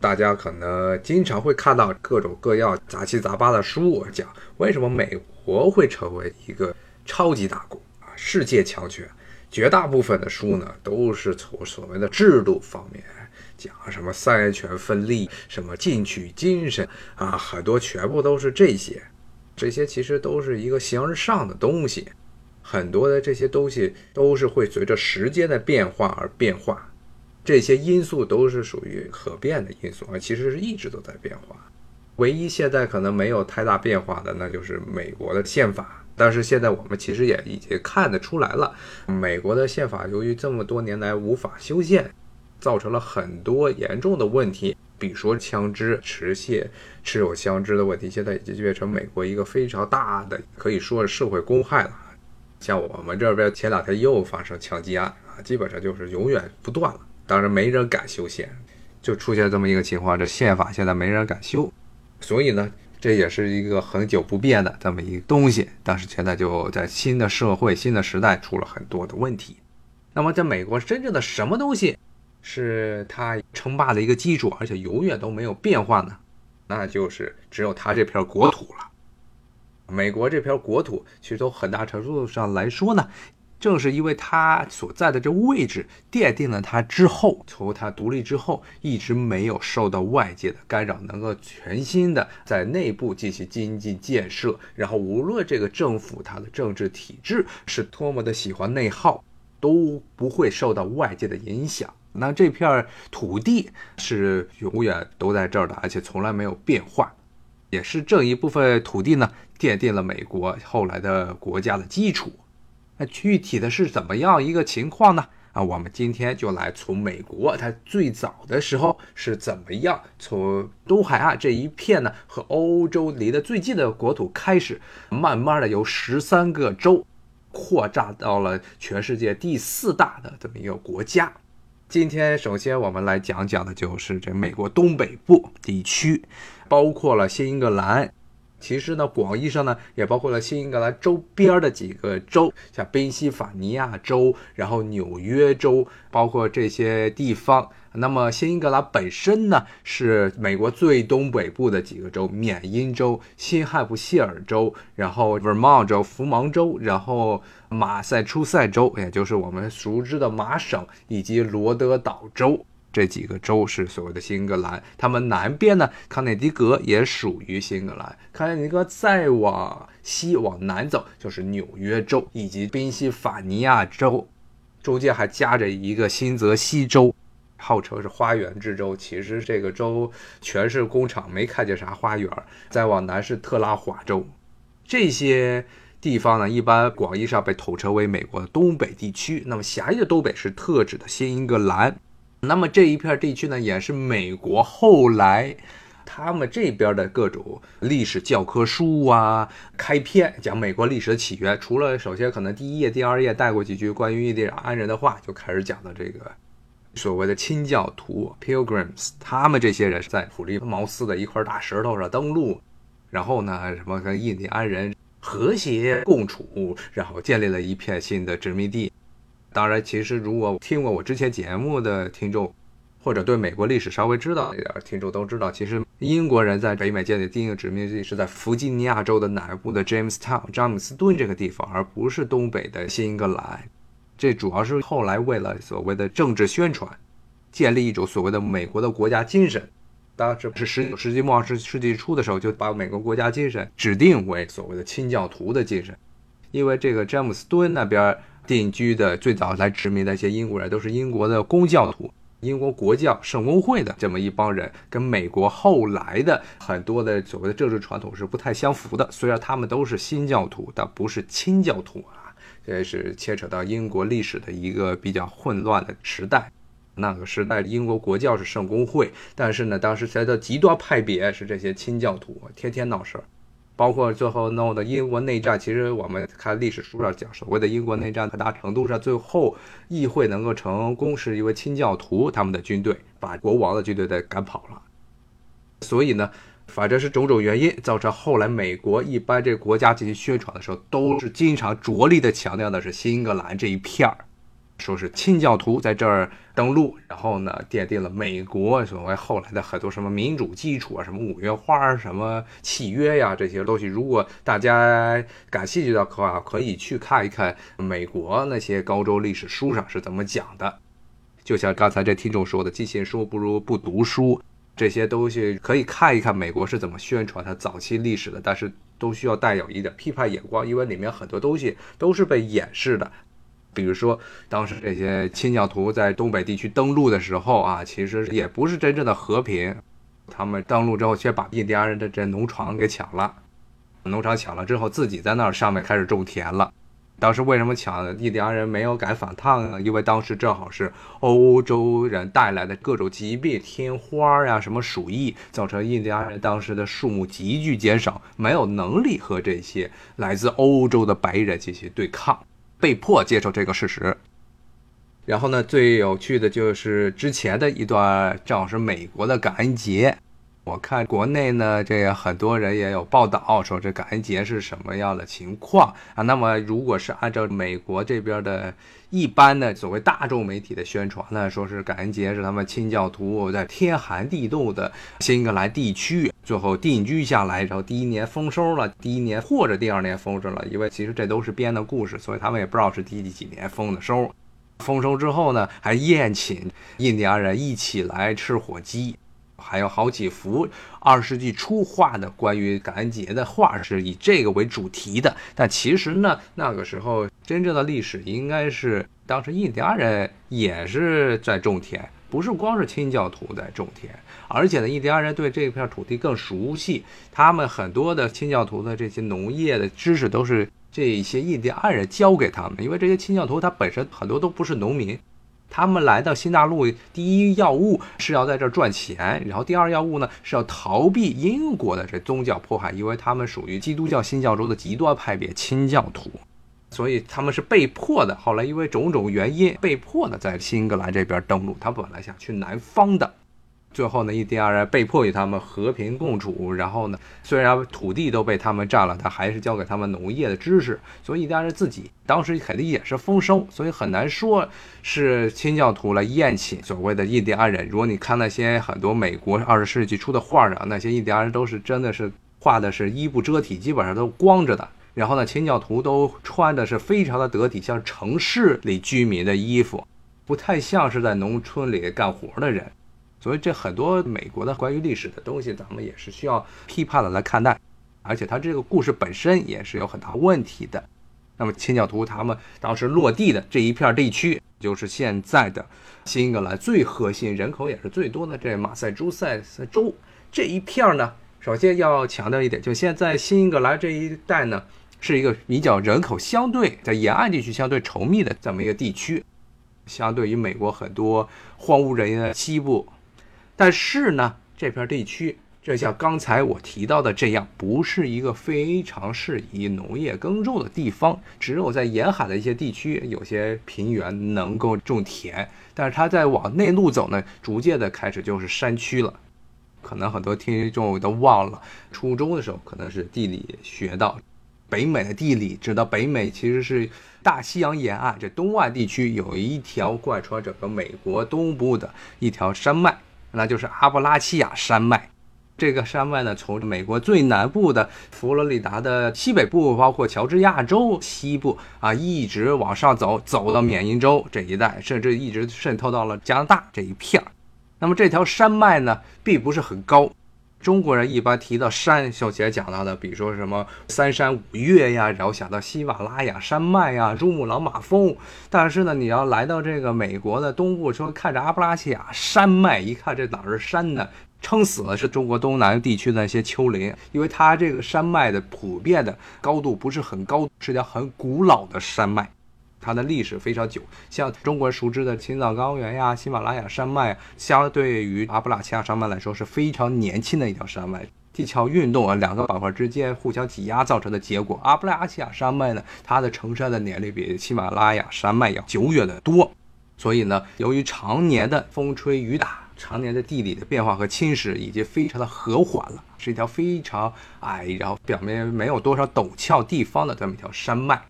大家可能经常会看到各种各样杂七杂八的书，讲为什么美国会成为一个超级大国啊，世界强权。绝大部分的书呢，都是从所谓的制度方面讲，什么三权分立，什么进取精神啊，很多全部都是这些。这些其实都是一个形而上的东西，很多的这些东西都是会随着时间的变化而变化。这些因素都是属于可变的因素啊，其实是一直都在变化。唯一现在可能没有太大变化的，那就是美国的宪法。但是现在我们其实也已经看得出来了，美国的宪法由于这么多年来无法修宪，造成了很多严重的问题，比如说枪支持械、持有枪支的问题，现在已经变成美国一个非常大的可以说是社会公害了。像我们这边前两天又发生枪击案啊，基本上就是永远不断了。当然没人敢修宪，就出现这么一个情况，这宪法现在没人敢修，所以呢。这也是一个很久不变的这么一个东西，但是现在就在新的社会、新的时代出了很多的问题。那么，在美国真正的什么东西是它称霸的一个基础，而且永远都没有变化呢？那就是只有它这片国土了。美国这片国土，其实从很大程度上来说呢。正是因为它所在的这位置，奠定了它之后，从它独立之后，一直没有受到外界的干扰，能够全心的在内部进行经济建设。然后，无论这个政府它的政治体制是多么的喜欢内耗，都不会受到外界的影响。那这片土地是永远都在这儿的，而且从来没有变化。也是这一部分土地呢，奠定了美国后来的国家的基础。那具体的是怎么样一个情况呢？啊，我们今天就来从美国它最早的时候是怎么样，从东海岸这一片呢和欧洲离得最近的国土开始，慢慢的由十三个州扩大到了全世界第四大的这么一个国家。今天首先我们来讲讲的就是这美国东北部地区，包括了新英格兰。其实呢，广义上呢，也包括了新英格兰周边的几个州，像宾夕法尼亚州，然后纽约州，包括这些地方。那么新英格兰本身呢，是美国最东北部的几个州：缅因州、新罕布希尔州，然后 Vermont 州、福蒙州，然后马赛诸塞州，也就是我们熟知的麻省，以及罗德岛州。这几个州是所谓的新英格兰，他们南边呢，康涅狄格也属于新英格兰。康涅狄格再往西往南走就是纽约州以及宾夕法尼亚州，中间还夹着一个新泽西州，号称是花园之州。其实这个州全是工厂，没看见啥花园。再往南是特拉华州，这些地方呢，一般广义上被统称为美国的东北地区。那么狭义的东北是特指的新英格兰。那么这一片地区呢，也是美国后来他们这边的各种历史教科书啊，开篇讲美国历史的起源。除了首先可能第一页、第二页带过几句关于印第安人的话，就开始讲的这个所谓的清教徒 （Pilgrims），他们这些人是在普利茅斯的一块大石头上登陆，然后呢，什么跟印第安人和谐共处，然后建立了一片新的殖民地。当然，其实如果听过我之前节目的听众，或者对美国历史稍微知道一点听众都知道，其实英国人在北美建立第一个殖民地是在弗吉尼亚州的南部的 Jamestown 詹姆斯顿这个地方，而不是东北的新英格兰。这主要是后来为了所谓的政治宣传，建立一种所谓的美国的国家精神。当时是十九世纪末二十世纪初的时候，就把美国国家精神指定为所谓的清教徒的精神，因为这个詹姆斯敦那边。定居的最早来殖民的一些英国人，都是英国的公教徒，英国国教圣公会的这么一帮人，跟美国后来的很多的所谓的政治传统是不太相符的。虽然他们都是新教徒，但不是亲教徒啊。这是牵扯到英国历史的一个比较混乱的时代。那个时代，英国国教是圣公会，但是呢，当时才的极端派别是这些亲教徒，天天闹事儿。包括最后闹的英国内战，其实我们看历史书上讲，所谓的英国内战，很大程度上最后议会能够成功，是因为清教徒他们的军队把国王的军队给赶跑了。所以呢，反正是种种原因，造成后来美国一般这国家进行宣传的时候，都是经常着力的强调的是新英格兰这一片儿。说是清教徒在这儿登陆，然后呢，奠定了美国所谓后来的很多什么民主基础啊，什么五月花、什么契约呀这些东西。如果大家感兴趣的话，可以去看一看美国那些高中历史书上是怎么讲的。就像刚才这听众说的，“记信书不如不读书”，这些东西可以看一看美国是怎么宣传它早期历史的，但是都需要带有一点批判眼光，因为里面很多东西都是被掩饰的。比如说，当时这些清教徒在东北地区登陆的时候啊，其实也不是真正的和平。他们登陆之后，却把印第安人的这农场给抢了。农场抢了之后，自己在那儿上面开始种田了。当时为什么抢？印第安人没有敢反抗呢？因为当时正好是欧洲人带来的各种疾病，天花呀，什么鼠疫，造成印第安人当时的数目急剧减少，没有能力和这些来自欧洲的白人进行对抗。被迫接受这个事实，然后呢，最有趣的就是之前的一段，正好是美国的感恩节。我看国内呢，这个很多人也有报道说这感恩节是什么样的情况啊？那么如果是按照美国这边的一般的所谓大众媒体的宣传呢，说是感恩节是他们清教徒在天寒地冻的新英格兰地区最后定居下来，然后第一年丰收了，第一年或者第二年丰收了，因为其实这都是编的故事，所以他们也不知道是第几几年丰的收。丰收之后呢，还宴请印第安人一起来吃火鸡。还有好几幅二十世纪初画的关于感恩节的画，是以这个为主题的。但其实呢，那个时候真正的历史应该是当时印第安人也是在种田，不是光是清教徒在种田，而且呢，印第安人对这片土地更熟悉，他们很多的清教徒的这些农业的知识都是这些印第安人教给他们，因为这些清教徒他本身很多都不是农民。他们来到新大陆，第一要务是要在这儿赚钱，然后第二要务呢是要逃避英国的这宗教迫害，因为他们属于基督教新教中的极端派别清教徒，所以他们是被迫的。后来因为种种原因，被迫的在新英格兰这边登陆。他本来想去南方的。最后呢，印第安人被迫与他们和平共处。然后呢，虽然土地都被他们占了，他还是教给他们农业的知识。所以印第安人自己当时肯定也是丰收，所以很难说是清教徒来宴请所谓的印第安人。如果你看那些很多美国二十世纪初的画上，那些印第安人都是真的是画的是衣不遮体，基本上都光着的。然后呢，清教徒都穿的是非常的得体，像城市里居民的衣服，不太像是在农村里干活的人。所以这很多美国的关于历史的东西，咱们也是需要批判的来看待，而且它这个故事本身也是有很大问题的。那么清教徒他们当时落地的这一片地区，就是现在的新英格兰最核心、人口也是最多的这马赛诸塞州这一片呢。首先要强调一点，就现在新英格兰这一带呢，是一个比较人口相对在沿岸地区相对稠密的这么一个地区，相对于美国很多荒无人烟的西部。但是呢，这片地区就像刚才我提到的这样，不是一个非常适宜农业耕种的地方。只有在沿海的一些地区，有些平原能够种田。但是它在往内陆走呢，逐渐的开始就是山区了。可能很多听众都忘了，初中的时候可能是地理学到，北美的地理知道，北美其实是大西洋沿岸这东岸地区有一条贯穿整个美国东部的一条山脉。那就是阿布拉契亚山脉，这个山脉呢，从美国最南部的佛罗里达的西北部，包括乔治亚州西部啊，一直往上走，走到缅因州这一带，甚至一直渗透到了加拿大这一片儿。那么这条山脉呢，并不是很高。中国人一般提到山，秀姐讲到的，比如说什么三山五岳呀，然后想到喜马拉雅山脉呀、珠穆朗玛峰。但是呢，你要来到这个美国的东部，说看着阿布拉契亚山脉，一看这哪是山呢？撑死了是中国东南地区的那些丘陵，因为它这个山脉的普遍的高度不是很高，是条很古老的山脉。它的历史非常久，像中国熟知的青藏高原呀、喜马拉雅山脉，相对于阿布拉契亚山脉来说是非常年轻的一条山脉。地壳运动啊，两个板块之间互相挤压造成的结果。阿布拉契亚山脉呢，它的成山的年龄比喜马拉雅山脉要久远的多。所以呢，由于常年的风吹雨打，常年的地理的变化和侵蚀，已经非常的和缓了，是一条非常矮，然后表面没有多少陡峭地方的这么一条山脉。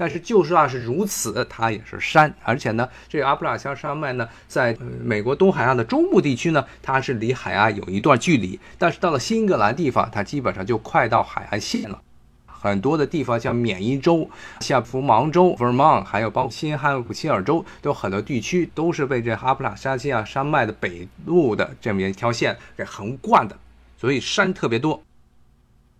但是就算是如此，它也是山，而且呢，这阿布拉加山脉呢，在美国东海岸的中部地区呢，它是离海岸有一段距离，但是到了新英格兰地方，它基本上就快到海岸线了。很多的地方，像缅因州、夏普芒州 （Vermont），还有包括新罕布希尔州，都有很多地区都是被这阿布拉加西亚山脉的北路的这么一条线给横贯的，所以山特别多。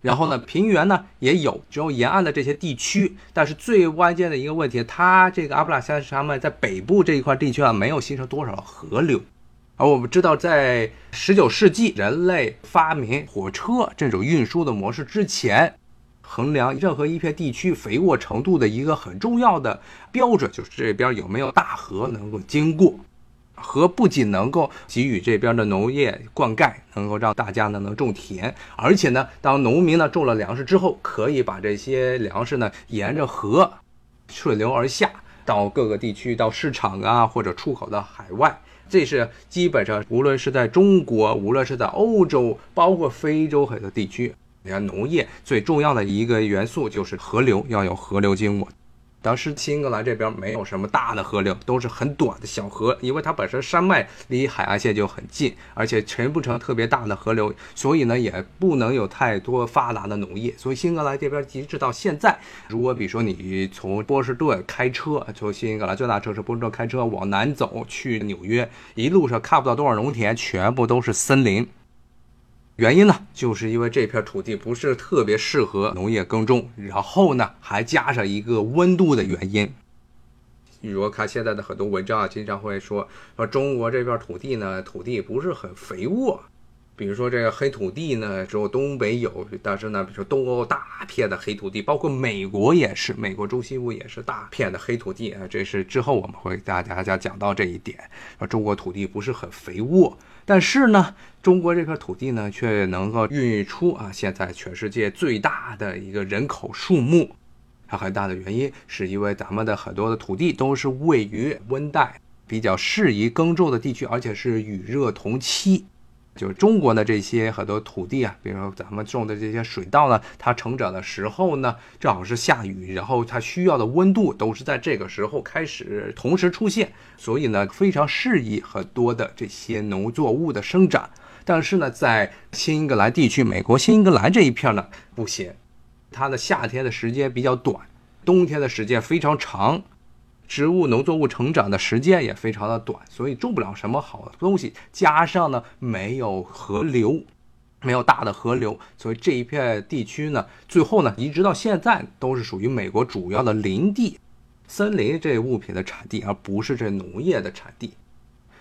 然后呢，平原呢也有，只有沿岸的这些地区。但是最关键的一个问题，它这个阿布拉加西亚山脉在北部这一块地区啊，没有形成多少河流。而我们知道，在十九世纪人类发明火车这种运输的模式之前。衡量任何一片地区肥沃程度的一个很重要的标准，就是这边有没有大河能够经过。河不仅能够给予这边的农业灌溉，能够让大家呢能种田，而且呢，当农民呢种了粮食之后，可以把这些粮食呢沿着河顺流而下，到各个地区，到市场啊，或者出口到海外。这是基本上，无论是在中国，无论是在欧洲，包括非洲很多地区。你看，农业最重要的一个元素就是河流，要有河流经过。当时新英格兰这边没有什么大的河流，都是很短的小河，因为它本身山脉离海岸线就很近，而且成不成特别大的河流，所以呢也不能有太多发达的农业。所以新英格兰这边直到现在，如果比如说你从波士顿开车，从新英格兰最大城市波士顿开车往南走去纽约，一路上看不到多少农田，全部都是森林。原因呢，就是因为这片土地不是特别适合农业耕种，然后呢，还加上一个温度的原因。比如看现在的很多文章啊，经常会说说中国这片土地呢，土地不是很肥沃。比如说这个黑土地呢，只有东北有，但是呢，比如说东欧大片的黑土地，包括美国也是，美国中西部也是大片的黑土地啊。这是之后我们会给大家家讲到这一点，说中国土地不是很肥沃。但是呢，中国这片土地呢，却能够孕育出啊，现在全世界最大的一个人口数目。它很大的原因是因为咱们的很多的土地都是位于温带，比较适宜耕种的地区，而且是雨热同期。就是中国的这些很多土地啊，比如说咱们种的这些水稻呢，它成长的时候呢，正好是下雨，然后它需要的温度都是在这个时候开始同时出现，所以呢，非常适宜很多的这些农作物的生长。但是呢，在新英格兰地区，美国新英格兰这一片呢，不行，它的夏天的时间比较短，冬天的时间非常长。植物、农作物成长的时间也非常的短，所以种不了什么好的东西。加上呢，没有河流，没有大的河流，所以这一片地区呢，最后呢，一直到现在都是属于美国主要的林地、森林这物品的产地，而不是这农业的产地。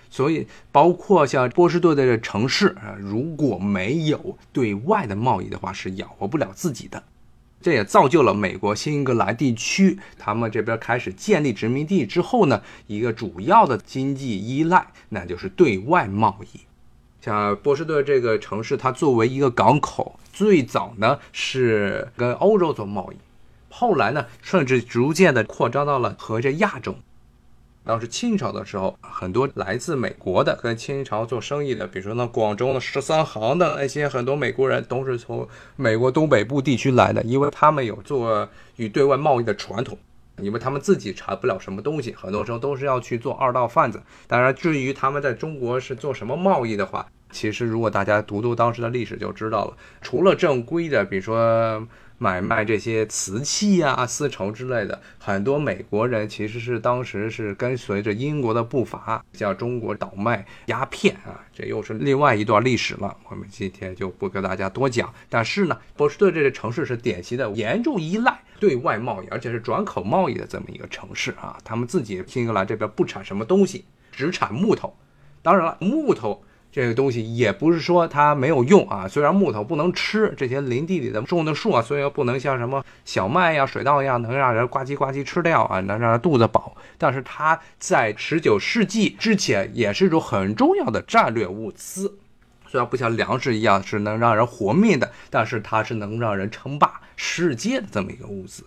所以，包括像波士顿的这城市啊，如果没有对外的贸易的话，是养活不了自己的。这也造就了美国新英格兰地区，他们这边开始建立殖民地之后呢，一个主要的经济依赖，那就是对外贸易。像波士顿这个城市，它作为一个港口，最早呢是跟欧洲做贸易，后来呢，甚至逐渐的扩张到了和这亚洲。当时清朝的时候，很多来自美国的跟清朝做生意的，比如说那广州的十三行的那些很多美国人，都是从美国东北部地区来的，因为他们有做与对外贸易的传统，因为他们自己产不了什么东西，很多时候都是要去做二道贩子。当然，至于他们在中国是做什么贸易的话，其实如果大家读读当时的历史就知道了，除了正规的，比如说。买卖这些瓷器啊、丝绸之类的，很多美国人其实是当时是跟随着英国的步伐，向中国倒卖鸦片啊，这又是另外一段历史了。我们今天就不跟大家多讲。但是呢，波士顿这个城市是典型的严重依赖对外贸易，而且是转口贸易的这么一个城市啊。他们自己新英格兰这边不产什么东西，只产木头。当然了，木头。这个东西也不是说它没有用啊，虽然木头不能吃，这些林地里的种的树啊，虽然不能像什么小麦呀、水稻一样能让人呱唧呱唧吃掉啊，能让人肚子饱，但是它在十九世纪之前也是一种很重要的战略物资。虽然不像粮食一样是能让人活命的，但是它是能让人称霸世界的这么一个物资。